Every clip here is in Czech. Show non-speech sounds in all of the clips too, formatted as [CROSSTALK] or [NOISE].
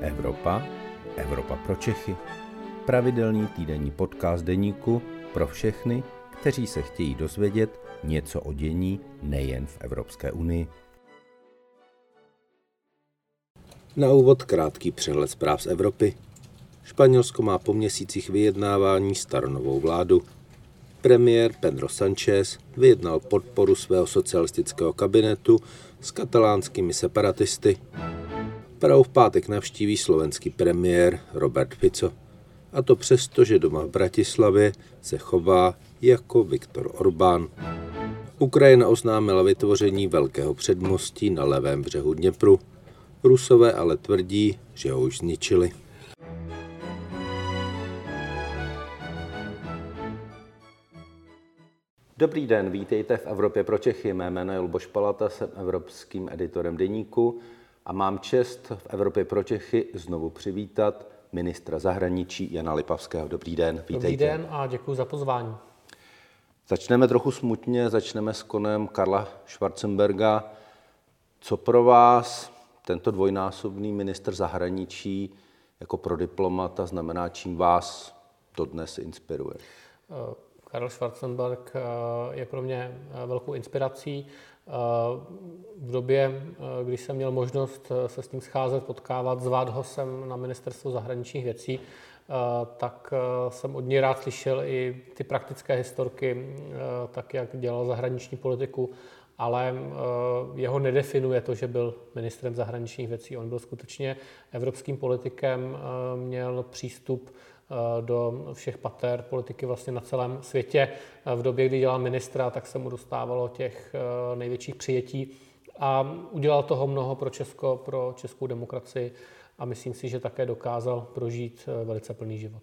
Evropa, Evropa pro Čechy. Pravidelný týdenní podcast deníku pro všechny, kteří se chtějí dozvědět něco o dění nejen v Evropské unii. Na úvod krátký přehled zpráv z Evropy. Španělsko má po měsících vyjednávání staronovou vládu. Premiér Pedro Sánchez vyjednal podporu svého socialistického kabinetu s katalánskými separatisty. Prahu v pátek navštíví slovenský premiér Robert Fico. A to přesto, že doma v Bratislavě se chová jako Viktor Orbán. Ukrajina oznámila vytvoření velkého předmostí na levém břehu Dněpru. Rusové ale tvrdí, že ho už zničili. Dobrý den, vítejte v Evropě pro Čechy. Mé jméno je Luboš Palata, jsem evropským editorem deníku a mám čest v Evropě pro Čechy znovu přivítat ministra zahraničí Jana Lipavského. Dobrý den, vítejte. Dobrý den a děkuji za pozvání. Začneme trochu smutně, začneme s konem Karla Schwarzenberga. Co pro vás tento dvojnásobný minister zahraničí jako pro diplomata znamená, čím vás to dnes inspiruje? Eh, Karl Schwarzenberg eh, je pro mě eh, velkou inspirací. V době, když jsem měl možnost se s ním scházet, potkávat, zvát ho sem na ministerstvo zahraničních věcí, tak jsem od něj rád slyšel i ty praktické historky, tak jak dělal zahraniční politiku, ale jeho nedefinuje to, že byl ministrem zahraničních věcí. On byl skutečně evropským politikem, měl přístup Eh, do všech pater politiky vlastně na celém světě. Eh, v době, kdy dělal ministra, tak se mu dostávalo těch eh, největších přijetí a udělal toho mnoho pro Česko, pro českou demokracii a myslím si, že také dokázal prožít velice plný život.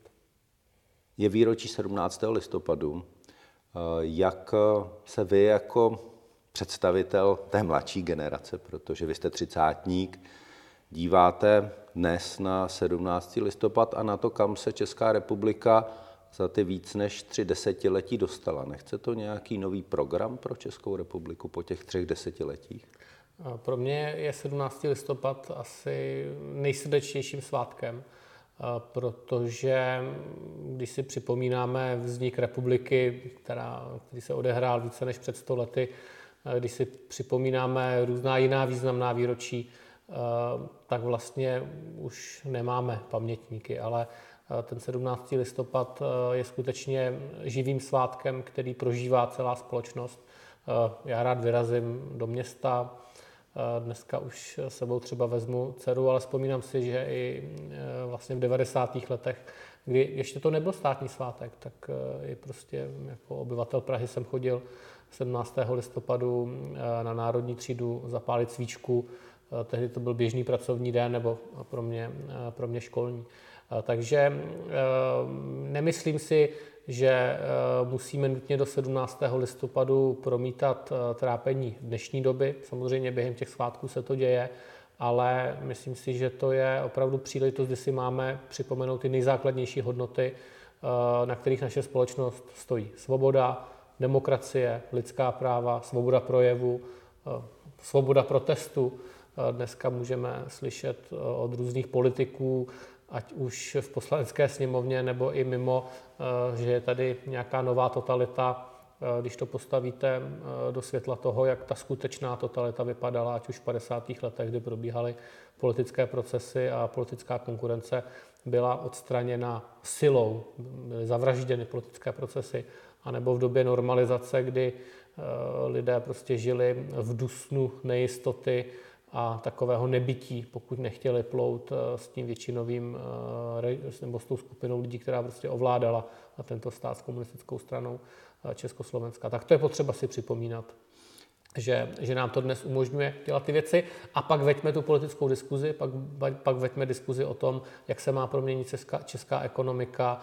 Je výročí 17. listopadu. Jak se vy jako představitel té mladší generace, protože vy jste třicátník, díváte dnes na 17. listopad a na to, kam se Česká republika za ty víc než tři desetiletí dostala. Nechce to nějaký nový program pro Českou republiku po těch třech desetiletích? Pro mě je 17. listopad asi nejsrdečnějším svátkem, protože když si připomínáme vznik republiky, která, který se odehrál více než před 100 lety, když si připomínáme různá jiná významná výročí, tak vlastně už nemáme pamětníky, ale eh, ten 17. listopad eh, je skutečně živým svátkem, který prožívá celá společnost. Já rád vyrazím do města, dneska už sebou třeba vezmu dceru, ale vzpomínám si, že i vlastně v 90. letech, kdy ještě to nebyl státní svátek, tak i prostě jako obyvatel Prahy jsem chodil 17. listopadu na Národní třídu zapálit svíčku Eh, tehdy to byl běžný pracovní den nebo pro mě, eh, pro mě školní. Eh, takže nemyslím si, že musíme nutně do 17. listopadu promítat trápení dnešní doby. Samozřejmě během těch svátků se to děje, ale myslím si, že to je opravdu příležitost, kdy si máme připomenout ty nejzákladnější hodnoty, na kterých naše společnost stojí. Svoboda, demokracie, lidská práva, svoboda projevu, svoboda protestu, Dneska můžeme slyšet eh, od různých politiků, ať už v poslanecké sněmovně nebo i mimo, eh, že je tady nějaká nová totalita, eh, když to postavíte do světla toho, jak ta skutečná totalita vypadala, ať už v 50. letech, kdy probíhaly politické procesy a politická konkurence byla odstraněna silou, byly zavražděny politické procesy, anebo v době normalizace, kdy lidé prostě žili v dusnu nejistoty, a takového nebytí, pokud nechtěli plout eh, s tím většinovým eh, nebo s tou skupinou lidí, která prostě ovládala tento stát s komunistickou stranou eh, Československa. Tak to je potřeba si připomínat. Že, že nám to dnes umožňuje dělat ty věci. A pak veďme tu politickou diskuzi, pak, pak veďme diskuzi o tom, jak se má proměnit česká, česká ekonomika,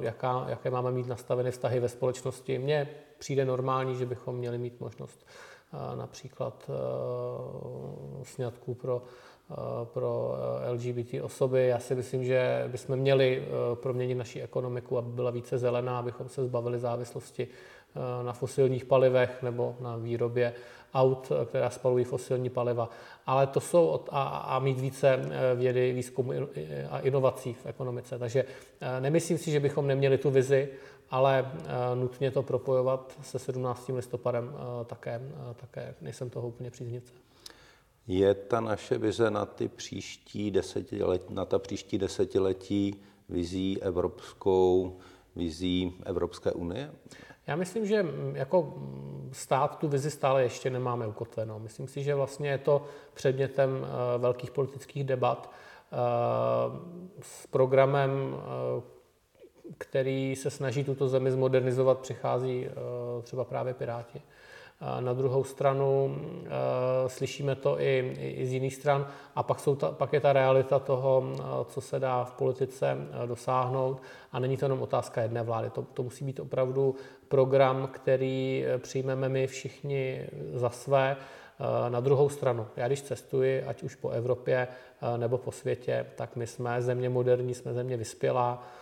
jaká, jaké máme mít nastavené vztahy ve společnosti. Mně přijde normální, že bychom měli mít možnost například eh, sňatků pro, eh, pro eh, LGBT osoby. Já si myslím, že bychom měli proměnit naši ekonomiku, aby byla více zelená, abychom se zbavili závislosti na fosilních palivech nebo na výrobě aut, která spalují fosilní paliva. Ale to jsou a, a mít více vědy, výzkumu a inovací v ekonomice. Takže nemyslím si, že bychom neměli tu vizi, ale nutně to propojovat se 17. listopadem také, také nejsem toho úplně příznivce. Je ta naše vize na, ty příští desetiletí, na ta příští desetiletí vizí evropskou, vizí Evropské unie? Já myslím, že jako stát tu vizi stále ještě nemáme ukotvenou. Myslím si, že vlastně je to předmětem eh, velkých politických debat eh, s programem, eh, který se snaží tuto zemi zmodernizovat, přichází třeba právě Piráti. Na druhou stranu e, slyšíme to i, i z jiných stran a pak, jsou ta, pak je ta realita toho, co se dá v politice dosáhnout a není to jenom otázka jedné vlády. To, to musí být opravdu program, který přijmeme my všichni za své. Na druhou stranu, já když cestuji, ať už po Evropě nebo po světě, tak my jsme země moderní, jsme země vyspělá, Eh,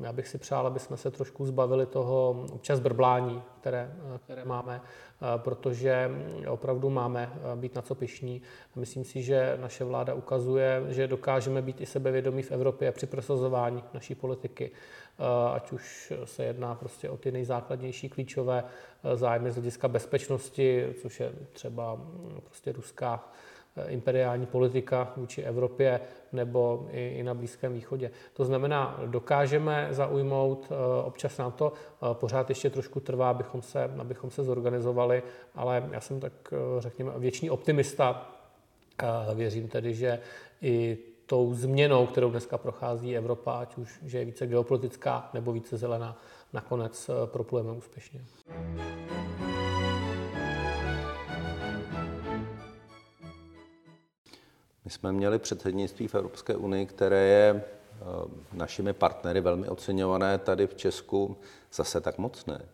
já bych si přál, aby jsme se trošku zbavili toho občas brblání, které, eh, které máme, eh, protože opravdu máme být na co pišní. Myslím si, že naše vláda ukazuje, že dokážeme být i sebevědomí v Evropě při prosazování naší politiky, ať už se jedná prostě o ty nejzákladnější klíčové zájmy z hlediska bezpečnosti, což je třeba hm, prostě ruská Eh, imperiální politika vůči Evropě nebo i, i na Blízkém východě. To znamená, dokážeme zaujmout, eh, občas nám to eh, pořád ještě trošku trvá, abychom se, abychom se zorganizovali, ale já jsem tak, řekněme, věčný optimista. Věřím tedy, že i tou změnou, kterou dneska prochází Evropa, ať už že je více geopolitická nebo více zelená, nakonec proplujeme úspěšně. My jsme měli předsednictví v Evropské unii, které je eh, našimi partnery velmi oceňované tady v Česku, zase tak moc ne. Eh,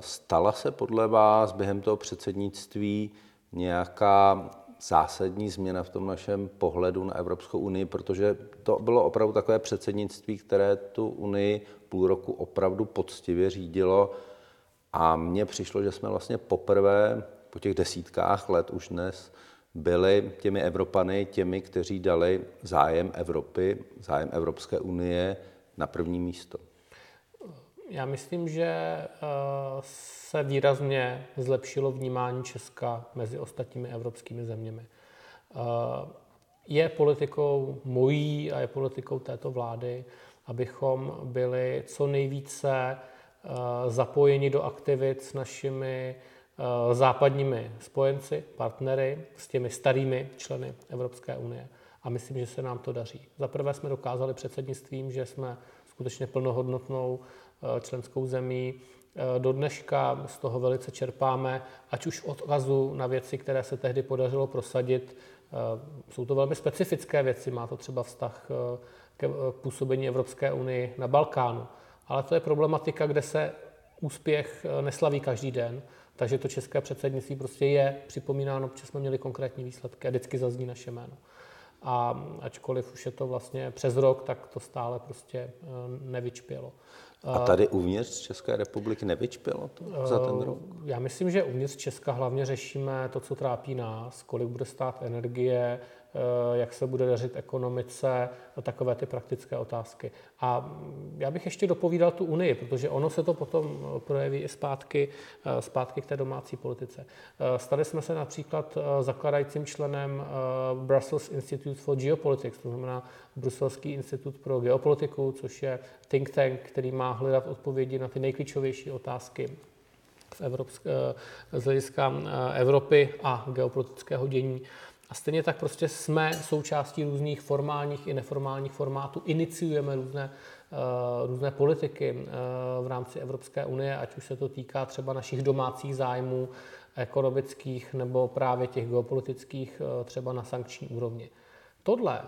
stala se podle vás během toho předsednictví nějaká zásadní změna v tom našem pohledu na Evropskou unii, protože to bylo opravdu takové předsednictví, které tu unii půl roku opravdu poctivě řídilo a mně přišlo, že jsme vlastně poprvé po těch desítkách let už dnes byli těmi Evropany, těmi, kteří dali zájem Evropy, zájem Evropské unie na první místo? Já myslím, že eh, se výrazně zlepšilo vnímání Česka mezi ostatními evropskými zeměmi. Eh, je politikou mojí a je politikou této vlády, abychom byli co nejvíce eh, zapojeni do aktivit s našimi západními spojenci, partnery, s těmi starými členy Evropské unie. A myslím, že se nám to daří. Za prvé jsme dokázali předsednictvím, že jsme skutečně plnohodnotnou eh, členskou zemí. Eh, do dneška z toho velice čerpáme, ať už odkazu na věci, které se tehdy podařilo prosadit. Jsou to velmi specifické věci, má to třeba vztah k působení Evropské unii na Balkánu. Ale to je problematika, kde se úspěch neslaví každý den. Takže to české předsednictví prostě je připomínáno, že jsme měli konkrétní výsledky a vždycky zazní naše jméno. A ačkoliv už je to vlastně přes rok, tak to stále prostě eh, nevyčpělo. A tady uvnitř České republiky nevyčpělo to za ten rok? Já myslím, že uvnitř Česka hlavně řešíme to, co trápí nás, kolik bude stát energie, Eh, jak se bude dařit ekonomice, takové ty praktické otázky. A já bych ještě dopovídal tu Unii, protože ono se to potom projeví i zpátky, eh, zpátky k té domácí politice. Eh, stali jsme se například zakladajícím členem Brussels Institute for Geopolitics, to znamená Bruselský institut pro geopolitiku, což je think tank, který má hledat odpovědi na ty nejklíčovější otázky v z hlediska Evropy a geopolitického dění. A stejně tak prostě jsme součástí různých formálních i neformálních formátů, iniciujeme různé, uh, různé politiky uh, v rámci Evropské unie, ať už se to týká třeba našich domácích zájmů, ekonomických nebo právě těch geopolitických, uh, třeba na sankční úrovni. Tohle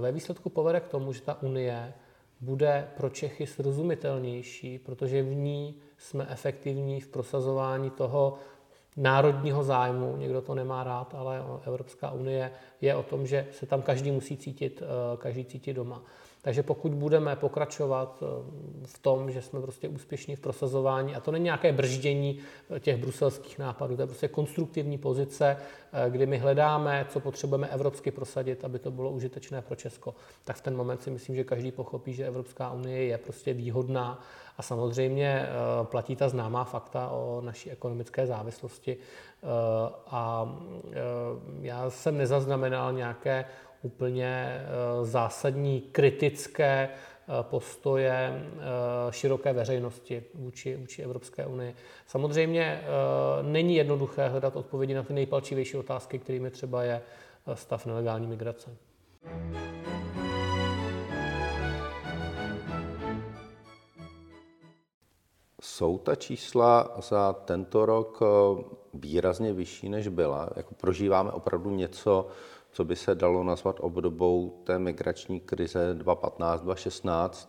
ve výsledku povede k tomu, že ta unie bude pro Čechy srozumitelnější, protože v ní jsme efektivní v prosazování toho, národního zájmu, někdo to nemá rád, ale Evropská unie je o tom, že se tam každý musí cítit, eh, každý cítit doma. Takže pokud budeme pokračovat v tom, že jsme prostě úspěšní v prosazování, a to není nějaké brždění těch bruselských nápadů, to je prostě konstruktivní pozice, kdy my hledáme, co potřebujeme evropsky prosadit, aby to bylo užitečné pro Česko, tak v ten moment si myslím, že každý pochopí, že Evropská unie je prostě výhodná a samozřejmě platí ta známá fakta o naší ekonomické závislosti. A já jsem nezaznamenal nějaké úplně zásadní kritické postoje široké veřejnosti vůči, vůči Evropské unii. Samozřejmě není jednoduché hledat odpovědi na ty nejpalčivější otázky, kterými třeba je stav nelegální migrace. Jsou ta čísla za tento rok eh, výrazně vyšší, než byla? Jako prožíváme opravdu něco, co by se dalo nazvat obdobou té migrační krize 2015-2016?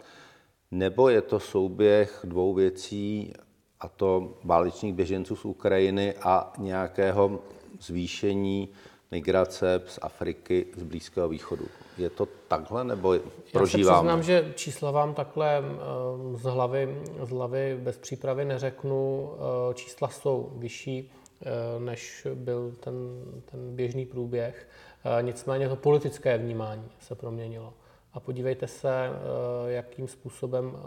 Nebo je to souběh dvou věcí, a to válečných běženců z Ukrajiny a nějakého zvýšení migrace z Afriky, z Blízkého východu. Je to takhle, nebo prožíváme? Já se přiznám, že čísla vám takhle eh, z hlavy, z hlavy bez přípravy neřeknu. Eh, čísla jsou vyšší, eh, než byl ten, ten běžný průběh. Nicméně to politické vnímání se proměnilo. A podívejte se, jakým způsobem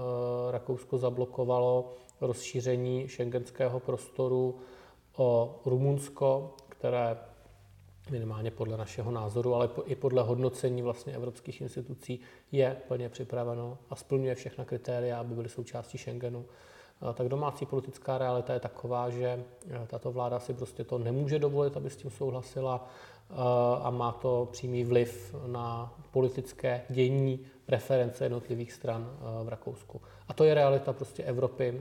Rakousko zablokovalo rozšíření šengenského prostoru o Rumunsko, které minimálně podle našeho názoru, ale i podle hodnocení vlastně evropských institucí je plně připraveno a splňuje všechna kritéria, aby byly součástí Schengenu. Tak domácí politická realita je taková, že e, tato vláda si prostě to nemůže dovolit, aby s tím souhlasila e, a má to přímý vliv na politické dění, preference jednotlivých stran e, v Rakousku. A to je realita prostě Evropy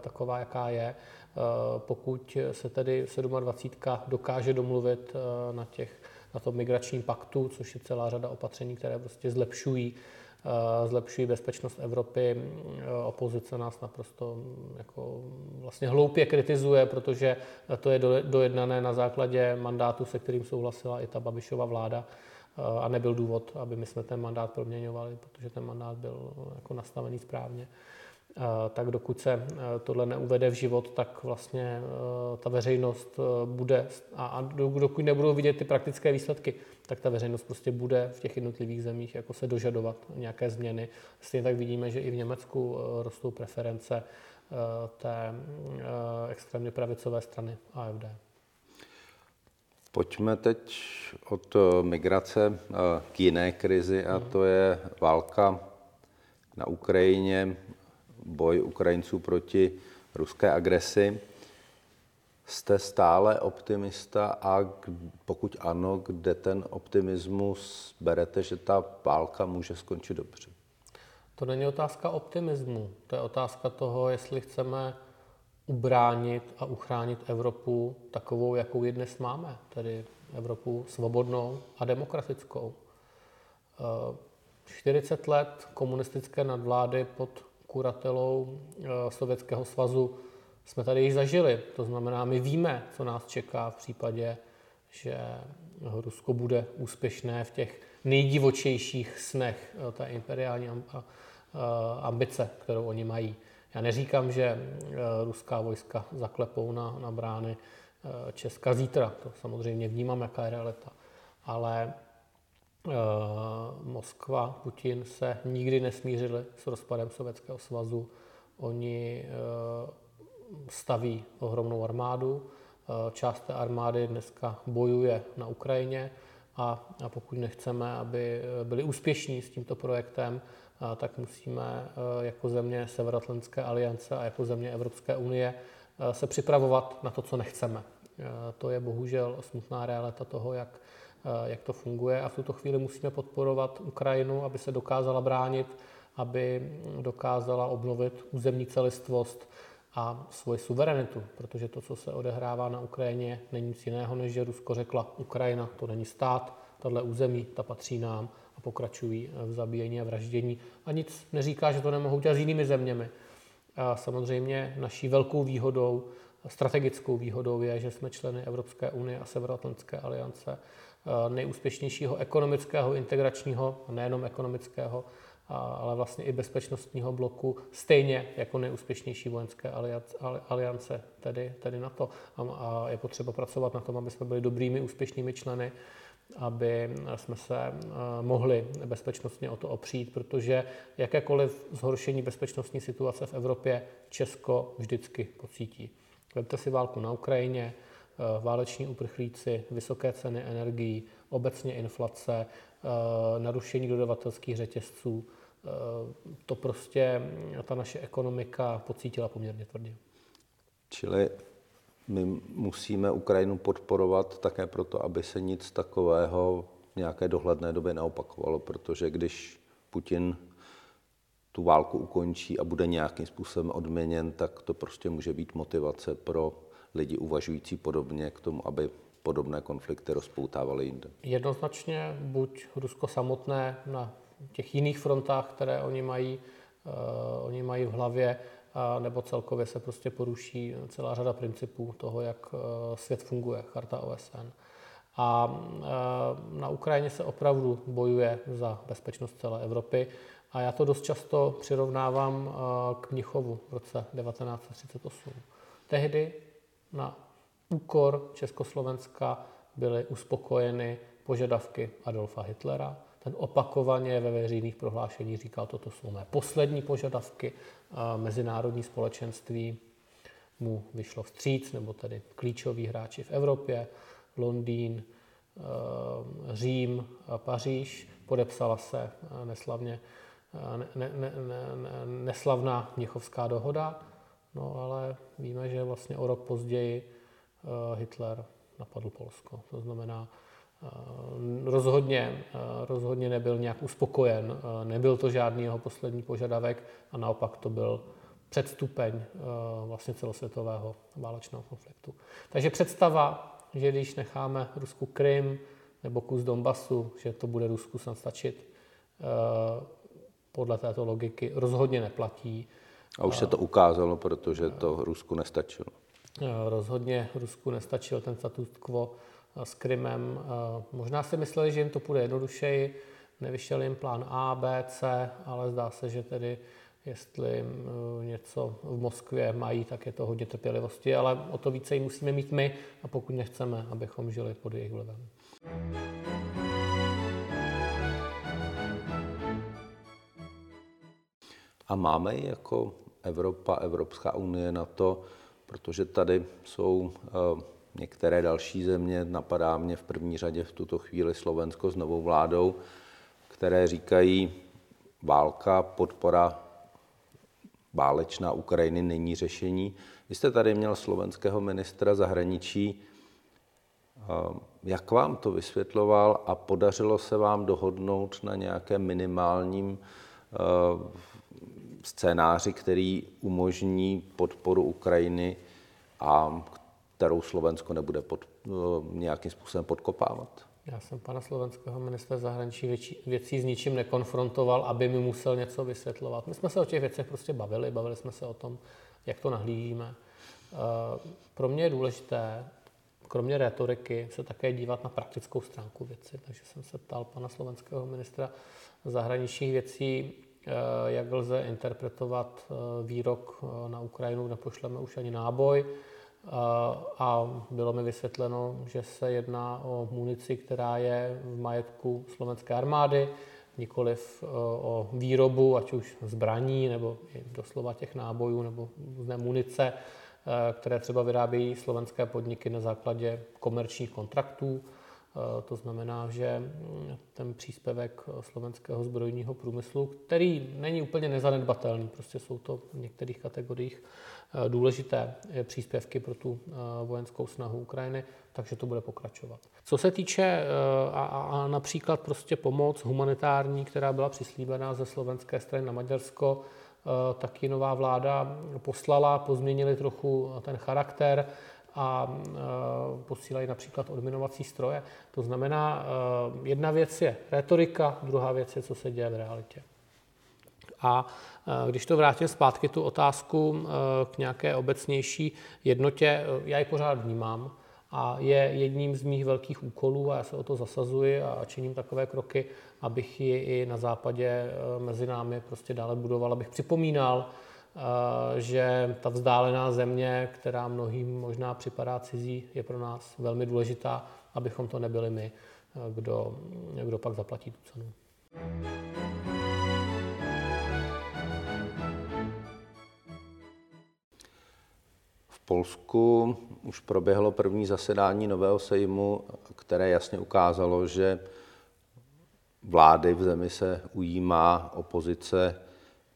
taková, jaká je. Eh, pokud se tedy 27. dokáže domluvit eh, na, těch, na tom migračním paktu, což je celá řada opatření, které prostě zlepšují eh, zlepšují bezpečnost Evropy. Opozice nás naprosto mm, jako vlastně hloupě kritizuje, protože to je dojednané na základě mandátu, se kterým souhlasila i ta Babišova vláda a nebyl důvod, aby my jsme ten mandát proměňovali, protože ten mandát byl jako nastavený správně tak dokud se eh, tohle neuvede v život, tak vlastně eh, ta veřejnost eh, bude, a dokud nebudou vidět ty praktické výsledky, tak ta veřejnost prostě bude v těch jednotlivých zemích jako se dožadovat nějaké změny. Stejně tak vidíme, že i v Německu rostou preference té extrémně pravicové strany AFD. Pojďme teď od migrace k jiné krizi a to je válka na Ukrajině boj Ukrajinců proti ruské agresi. Jste stále optimista a pokud ano, kde ten optimismus berete, že ta válka může skončit dobře? To není otázka optimismu, to je otázka toho, jestli chceme ubránit a uchránit Evropu takovou, jakou ji dnes máme, tedy Evropu svobodnou a demokratickou. 40 eh, let komunistické nadvlády pod kuratelou eh, Sovětského svazu jsme tady již zažili. To znamená, my víme, co nás čeká v případě, že Rusko bude úspěšné v těch nejdivočejších snech eh, té imperiální ambice, kterou oni mají. Já neříkám, že ruská vojska zaklepou na, na brány Česka zítra, to samozřejmě vnímám, jaká je realita. Ale Eh, Moskva, Putin se nikdy nesmířili s rozpadem Sovětského svazu. Oni eh, staví ohromnou armádu. Eh, část té armády dneska bojuje na Ukrajině a, a pokud nechceme, aby byli úspěšní s tímto projektem, tak musíme jako země Severoatlantské aliance a jako země Evropské unie se připravovat na to, co nechceme. To je bohužel smutná realita toho, jak Eh, jak to funguje a v tuto chvíli musíme podporovat Ukrajinu, aby se dokázala bránit, aby dokázala obnovit územní celistvost a svoji suverenitu, protože to, co se odehrává na Ukrajině, není nic jiného, než že Rusko řekla, Ukrajina to není stát, tahle území, ta patří nám a pokračují v zabíjení a vraždění a nic neříká, že to nemohou dělat s jinými zeměmi. A samozřejmě naší velkou výhodou, strategickou výhodou je, že jsme členy Evropské unie a Severoatlantské aliance Eh, nejúspěšnějšího ekonomického, integračního, nejenom ekonomického ale vlastně i bezpečnostního bloku, stejně jako nejúspěšnější vojenské aliance, tedy, tedy NATO. A je potřeba pracovat na tom, aby jsme byli dobrými, úspěšnými členy aby jsme se eh, mohli bezpečnostně o to opřít, protože jakékoliv zhoršení bezpečnostní situace v Evropě Česko vždycky pocítí. Vemte si válku na Ukrajině, eh, váleční uprchlíci, vysoké ceny energií, obecně inflace, eh, narušení dodavatelských řetězců. To prostě ta naše ekonomika pocítila poměrně tvrdě. Čili my musíme Ukrajinu podporovat také proto, aby se nic takového v nějaké dohledné době neopakovalo, protože když Putin tu válku ukončí a bude nějakým způsobem odměněn, tak to prostě může být motivace pro lidi uvažující podobně k tomu, aby podobné konflikty rozpoutávaly jinde. Jednoznačně buď Rusko samotné na těch jiných frontách, které oni mají, uh, oni mají v hlavě, nebo celkově se prostě poruší celá řada principů toho, jak eh, svět funguje, charta OSN. A eh, na Ukrajině se opravdu bojuje za bezpečnost celé Evropy a já to dost často přirovnávám eh, k Mnichovu v roce 1938. Tehdy na úkor Československa byly uspokojeny požadavky Adolfa Hitlera, ten opakovaně ve veřejných prohlášeních říkal, toto jsou mé poslední požadavky. Mezinárodní společenství mu vyšlo vstříc, nebo tedy klíčoví hráči v Evropě, Londýn, Řím, Paříž. Podepsala se neslavně ne, ne, ne, ne, neslavná Měchovská dohoda, no ale víme, že vlastně o rok později Hitler napadl Polsko. To znamená, rozhodně, eh, rozhodně nebyl nějak uspokojen, eh, nebyl to žádný jeho poslední požadavek a naopak to byl předstupeň vlastně celosvětového válečného konfliktu. Takže představa, že když necháme Rusku Krym nebo kus Donbasu, že to bude Rusku snad stačit, podle této logiky rozhodně neplatí. A už se to ukázalo, protože to Rusku nestačilo. Rozhodně Rusku nestačil ten status quo s Krymem. Možná si mysleli, že jim to půjde jednodušeji, nevyšel jim plán A, B, C, ale zdá se, že tedy jestli něco v Moskvě mají, tak je to hodně trpělivosti, ale o to více ji musíme mít my, a pokud nechceme, abychom žili pod jejich vlivem. A máme jako Evropa, Evropská unie na to, protože tady jsou uh, některé další země, napadá mě v první řadě v tuto chvíli Slovensko s novou vládou, které říkají, válka, podpora válečná Ukrajiny není řešení. Vy jste tady měl slovenského ministra zahraničí. Jak vám to vysvětloval a podařilo se vám dohodnout na nějakém minimálním eh, scénáři, který umožní podporu Ukrajiny a kterou Slovensko nebude pod, eh, nějakým způsobem podkopávat? Já jsem pana slovenského ministra zahraničí věcí, věcí s ničím nekonfrontoval, aby mi musel něco vysvětlovat. My jsme se o těch věcech prostě bavili, bavili jsme se o tom, jak to nahlížíme. Eh, pro mě je důležité, kromě retoriky, se také dívat na praktickou stránku věci. Takže jsem se ptal pana slovenského ministra zahraničních věcí, eh, jak lze interpretovat výrok na Ukrajinu, nepošleme už ani náboj, a bylo mi vysvětleno, že se jedná o munici, která je v majetku slovenské armády, nikoliv e, o výrobu, ať už zbraní, nebo doslova těch nábojů, nebo různé munice, e, které třeba vyrábějí slovenské podniky na základě komerčních kontraktů. E, to znamená, že mm, ten příspěvek slovenského zbrojního průmyslu, který není úplně nezanedbatelný, prostě jsou to v některých kategoriích Eh, důležité příspěvky pro tu eh, vojenskou snahu Ukrajiny, takže to bude pokračovat. Co se týče eh, a, a například prostě pomoc humanitární, která byla přislíbená ze slovenské strany na Maďarsko, taky nová vláda poslala, pozměnili trochu ten charakter a posílají například odminovací stroje. To znamená, jedna věc je retorika, druhá věc je, co se děje v realitě. A e, když to vrátím zpátky, tu otázku k nějaké obecnější jednotě, já ji pořád vnímám a je jedním z mých velkých úkolů a já se o to zasazuji a činím takové kroky, abych ji i na západě eh, mezi námi prostě dále budoval, abych připomínal, eh, že ta vzdálená země, která mnohým možná připadá cizí, je pro nás velmi důležitá, abychom to nebyli my, kdo, kdo pak zaplatí tu cenu. Polsku už proběhlo první zasedání nového sejmu, které jasně ukázalo, že vlády v zemi se ujímá opozice,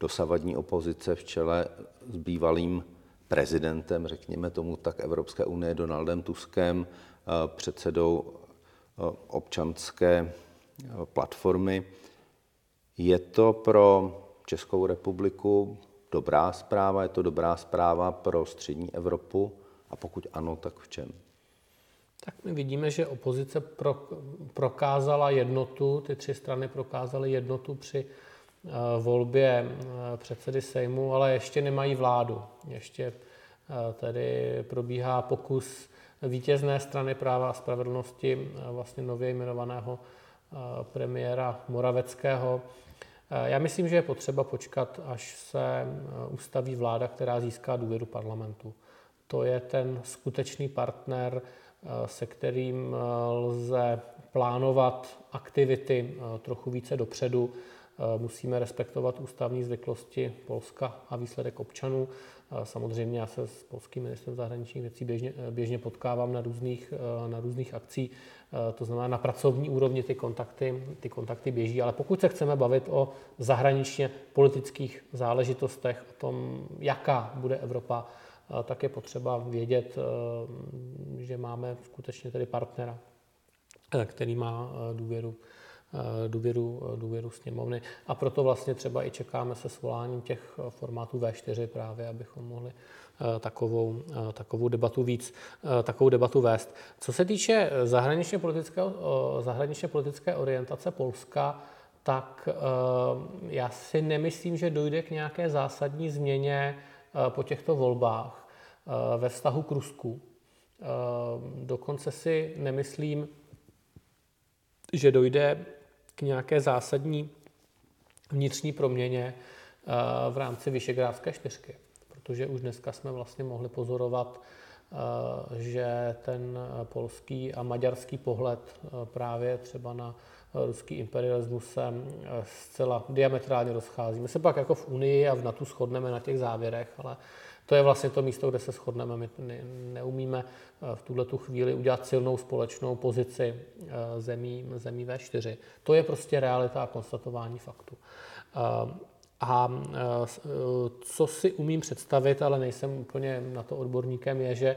dosavadní opozice v čele s bývalým prezidentem, řekněme tomu tak, Evropské unie Donaldem Tuskem, předsedou občanské platformy. Je to pro Českou republiku dobrá zpráva? Je to dobrá zpráva pro střední Evropu? A pokud ano, tak v čem? Tak my vidíme, že opozice pro, prokázala jednotu, ty tři strany prokázaly jednotu při volbě uh, předsedy Sejmu, ale ještě nemají vládu. Ještě uh, tedy probíhá pokus vítězné strany práva a spravedlnosti, vlastně nově jmenovaného premiéra Moraveckého, Eh, já myslím, že je potřeba počkat, až se eh, ustaví vláda, která získá důvěru parlamentu. To je ten skutečný partner, eh, se kterým lze plánovat aktivity trochu více dopředu. Musíme respektovat ústavní zvyklosti Polska a výsledek občanů. Samozřejmě já se s polským ministrem zahraničních věcí běžně, běžně potkávám na různých, na různých akcích. To znamená, na pracovní úrovni ty kontakty, ty kontakty běží, ale pokud se chceme bavit o zahraničně politických záležitostech, o tom, jaká bude Evropa, tak je potřeba vědět, že máme skutečně tedy partnera, který má důvěru Eh, důvěru, eh, důvěru sněmovny. A proto vlastně třeba i čekáme se svoláním těch eh, formátů V4 právě, abychom mohli takovou, takovou debatu víc, takovou debatu vést. Co se týče zahraničně zahraničně politické orientace Polska, tak já si nemyslím, že dojde k nějaké zásadní změně po těchto volbách ve vztahu k Rusku. Dokonce si nemyslím, že dojde k nějaké zásadní vnitřní proměně eh, v rámci Vyšegrádské čtyřky. Protože už dneska jsme vlastně mohli pozorovat, eh, že ten polský a maďarský pohled eh, právě třeba na ruský imperialismus se zcela diametrálně rozchází. My se pak jako v Unii a v NATO shodneme na těch závěrech, ale to je vlastně to místo, kde se shodneme. My neumíme eh, v tuhle tu chvíli udělat silnou společnou pozici eh, zemí, zemí V4. To je prostě realita a konstatování faktu. Eh, a co si umím představit, ale nejsem úplně na to odborníkem, je, že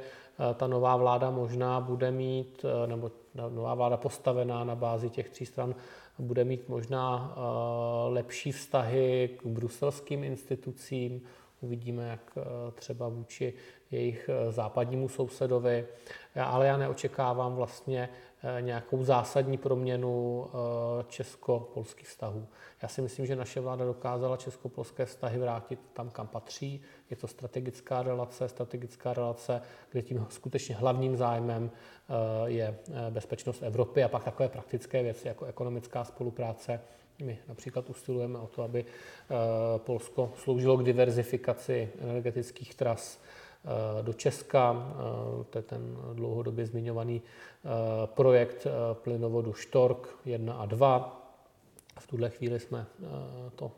ta nová vláda možná bude mít, nebo nová vláda postavená na bázi těch tří stran, bude mít možná lepší vztahy k bruselským institucím, Uvidíme, jak eh, třeba vůči jejich eh, západnímu sousedovi, ale já neočekávám vlastně eh, nějakou zásadní proměnu česko-polských vztahů. Já si myslím, že naše vláda dokázala česko-polské vztahy vrátit tam, kam patří. Je to strategická relace, strategická relace, kde tím skutečně hlavním zájmem je bezpečnost Evropy a pak takové praktické věci jako ekonomická spolupráce, my například usilujeme o to, aby eh, Polsko sloužilo k diverzifikaci energetických tras eh, do Česka. Eh, to je ten dlouhodobě zmiňovaný projekt plynovodu Štork 1 a 2. V tuhle chvíli jsme to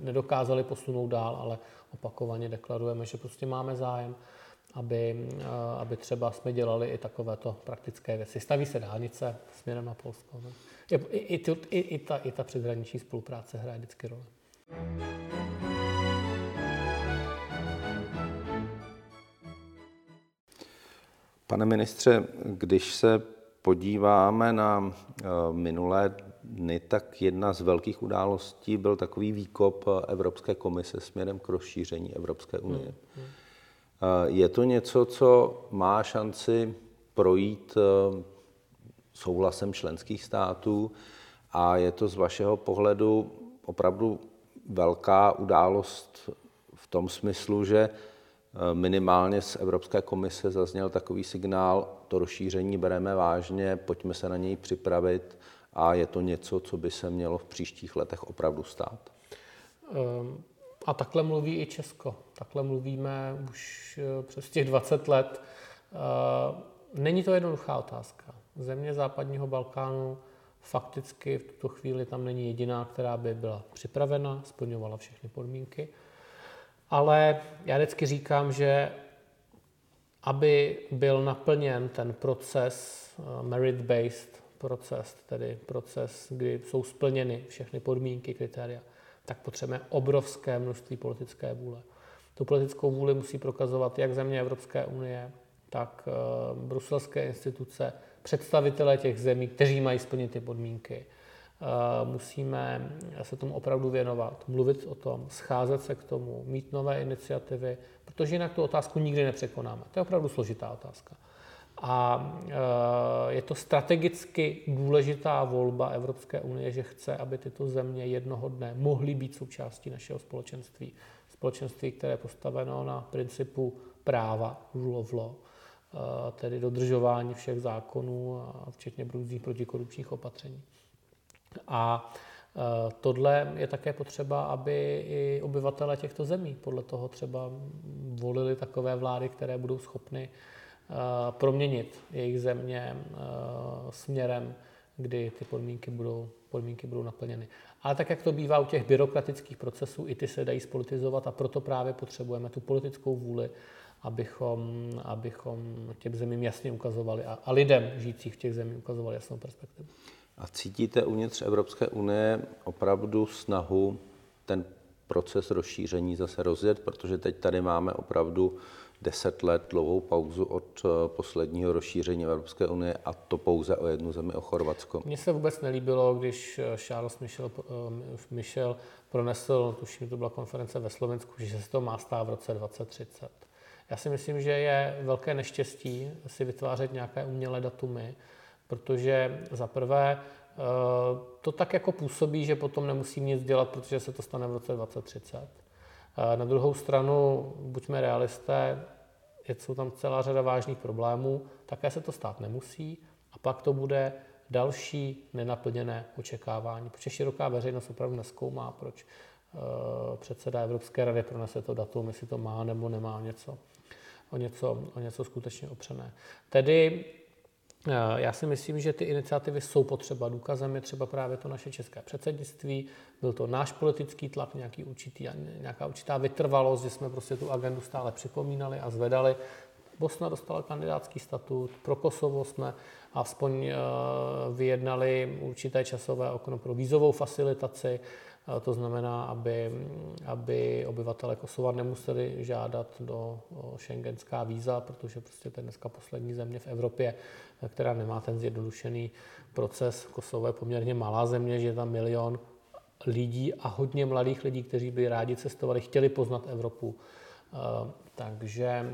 nedokázali posunout dál, ale opakovaně deklarujeme, že prostě máme zájem, aby, aby třeba jsme dělali i takovéto praktické věci. Staví se dálnice směrem na Polsko. Ne? I, i, i, i, ta, I ta předhraniční spolupráce hraje vždycky roli. Pane ministře, když se podíváme na eh, minulé dny, tak jedna z velkých událostí byl takový výkop Evropské komise směrem k rozšíření Evropské unie. Hmm, hmm. Eh, je to něco, co má šanci projít eh, souhlasem členských států a je to z vašeho pohledu opravdu velká událost v tom smyslu, že Minimálně z Evropské komise zazněl takový signál, to rozšíření bereme vážně, pojďme se na něj připravit a je to něco, co by se mělo v příštích letech opravdu stát. Ehm, a takhle mluví i Česko. Takhle mluvíme už eh, přes těch 20 let. Ehm, není to jednoduchá otázka. Země západního Balkánu fakticky v tuto chvíli tam není jediná, která by byla připravena, splňovala všechny podmínky. Ale já vždycky říkám, že aby byl naplněn ten proces, eh, merit-based proces, tedy proces, kdy jsou splněny všechny podmínky, kritéria, tak potřebujeme obrovské množství politické vůle. Tu politickou vůli musí prokazovat jak země Evropské unie, tak uh, bruselské instituce, představitelé těch zemí, kteří mají splnit ty podmínky. Uh, musíme se tomu opravdu věnovat, mluvit o tom, scházet se k tomu, mít nové iniciativy, protože jinak tu otázku nikdy nepřekonáme. To je opravdu složitá otázka. A eh, je to strategicky důležitá volba Evropské unie, že chce, aby tyto země jednoho dne mohly být součástí našeho společenství. Společenství, které je postaveno na principu práva, rule of law, eh, tedy dodržování všech zákonů, včetně různých protikorupčních opatření. A eh, Tohle je také potřeba, aby i obyvatele těchto zemí podle toho třeba volili takové vlády, které budou schopny proměnit jejich země eh, směrem, kdy ty podmínky budou, podmínky budou naplněny. Ale tak, jak to bývá u těch byrokratických procesů, i ty se dají spolitizovat a proto právě potřebujeme tu politickou vůli, abychom, abychom těm zemím jasně ukazovali a, a lidem žijících v těch zemích ukazovali jasnou perspektivu. A cítíte uvnitř Evropské unie opravdu snahu ten proces rozšíření zase rozjet, protože teď tady máme opravdu deset let dlouhou pauzu od eh, posledního rozšíření Evropské unie a to pouze o jednu zemi, o Chorvatsko. Mně se vůbec nelíbilo, když eh, Charles Michel, eh, Michel pronesl, tuším, to byla konference ve Slovensku, že se to má stát v roce 2030. Já si myslím, že je velké neštěstí si vytvářet nějaké umělé datumy, protože za prvé to tak jako působí, že potom nemusím nic dělat, protože se to stane v roce 2030. Na druhou stranu, buďme realisté, jsou tam celá řada vážných problémů, také se to stát nemusí a pak to bude další nenaplněné očekávání, protože široká veřejnost opravdu neskoumá, proč uh, předseda Evropské rady pronese to datum, jestli to má nebo nemá něco, o něco, o něco skutečně opřené. Tedy Eh, já si myslím, že ty iniciativy jsou potřeba. Důkazem je třeba právě to naše české předsednictví. Byl to náš politický tlak, nějaký určitý, nějaká určitá vytrvalost, že jsme prostě tu agendu stále připomínali a zvedali. Bosna dostala kandidátský statut, pro Kosovo jsme aspoň eh, vyjednali určité časové okno pro vízovou facilitaci. To znamená, aby, aby obyvatele Kosova nemuseli žádat do šengenská víza, protože prostě to je dneska poslední země v Evropě, která nemá ten zjednodušený proces. Kosovo je poměrně malá země, že je tam milion lidí a hodně mladých lidí, kteří by rádi cestovali, chtěli poznat Evropu. Takže,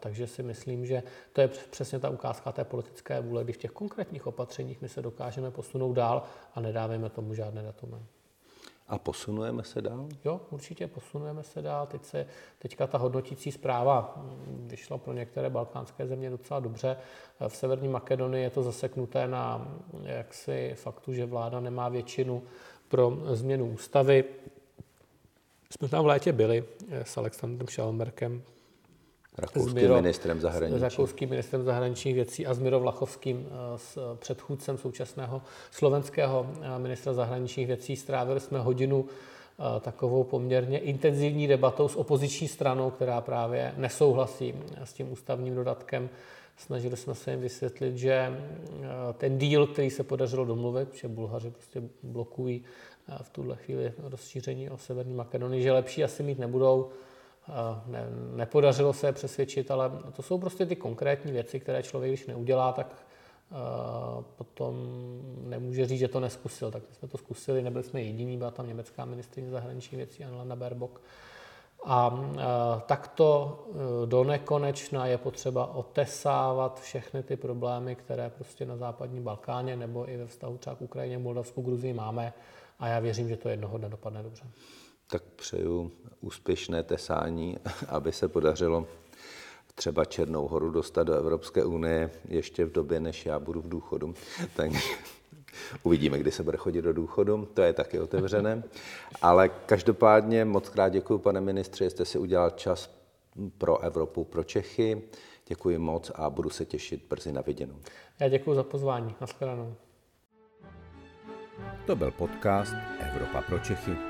takže si myslím, že to je přesně ta ukázka té politické vůle, kdy v těch konkrétních opatřeních my se dokážeme posunout dál a nedáváme tomu žádné datumy. A posunujeme se dál? Jo, určitě posunujeme se dál. Teď se, teďka ta hodnotící zpráva vyšla pro některé balkánské země docela dobře. V Severní Makedonii je to zaseknuté na jaksi faktu, že vláda nemá většinu pro změnu ústavy. Jsme tam v létě byli s Alexandrem Schalmerkem, rakouským Miro, ministrem zahraničí. S rakouským ministrem zahraničních věcí a s Miro Vlachovským, eh, s předchůdcem současného slovenského eh, ministra zahraničních věcí. Strávili jsme hodinu eh, takovou poměrně intenzivní debatou s opoziční stranou, která právě nesouhlasí s tím ústavním dodatkem. Snažili jsme se jim vysvětlit, že ten díl, který se podařilo domluvit, že Bulhaři prostě blokují v tuhle chvíli rozšíření o Severní Makedonii, že lepší asi mít nebudou, ne, nepodařilo se je přesvědčit, ale to jsou prostě ty konkrétní věci, které člověk, když neudělá, tak uh, potom nemůže říct, že to neskusil. Tak jsme to zkusili, nebyli jsme jediní, byla tam německá ministrině zahraničních věcí Annalena Baerbock. A uh, takto uh, do nekonečna je potřeba otesávat všechny ty problémy, které prostě na západní Balkáně nebo i ve vztahu třeba k Ukrajině, Moldavsku, Gruzii máme. A já věřím, že to jednoho dne dopadne dobře. Tak přeju úspěšné tesání, [LAUGHS] aby se podařilo třeba Černou horu dostat do Evropské unie ještě v době, než já budu v důchodu. [LAUGHS] Tak uvidíme, kdy se bude chodit do důchodu, to je taky otevřené. [LAUGHS] Ale každopádně moc krát děkuji, pane ministře, že jste si udělal čas pro Evropu, pro Čechy. Děkuji moc a budu se těšit brzy na viděnou. Já děkuji za pozvání. Naschledanou. To byl podcast Evropa pro Čechy.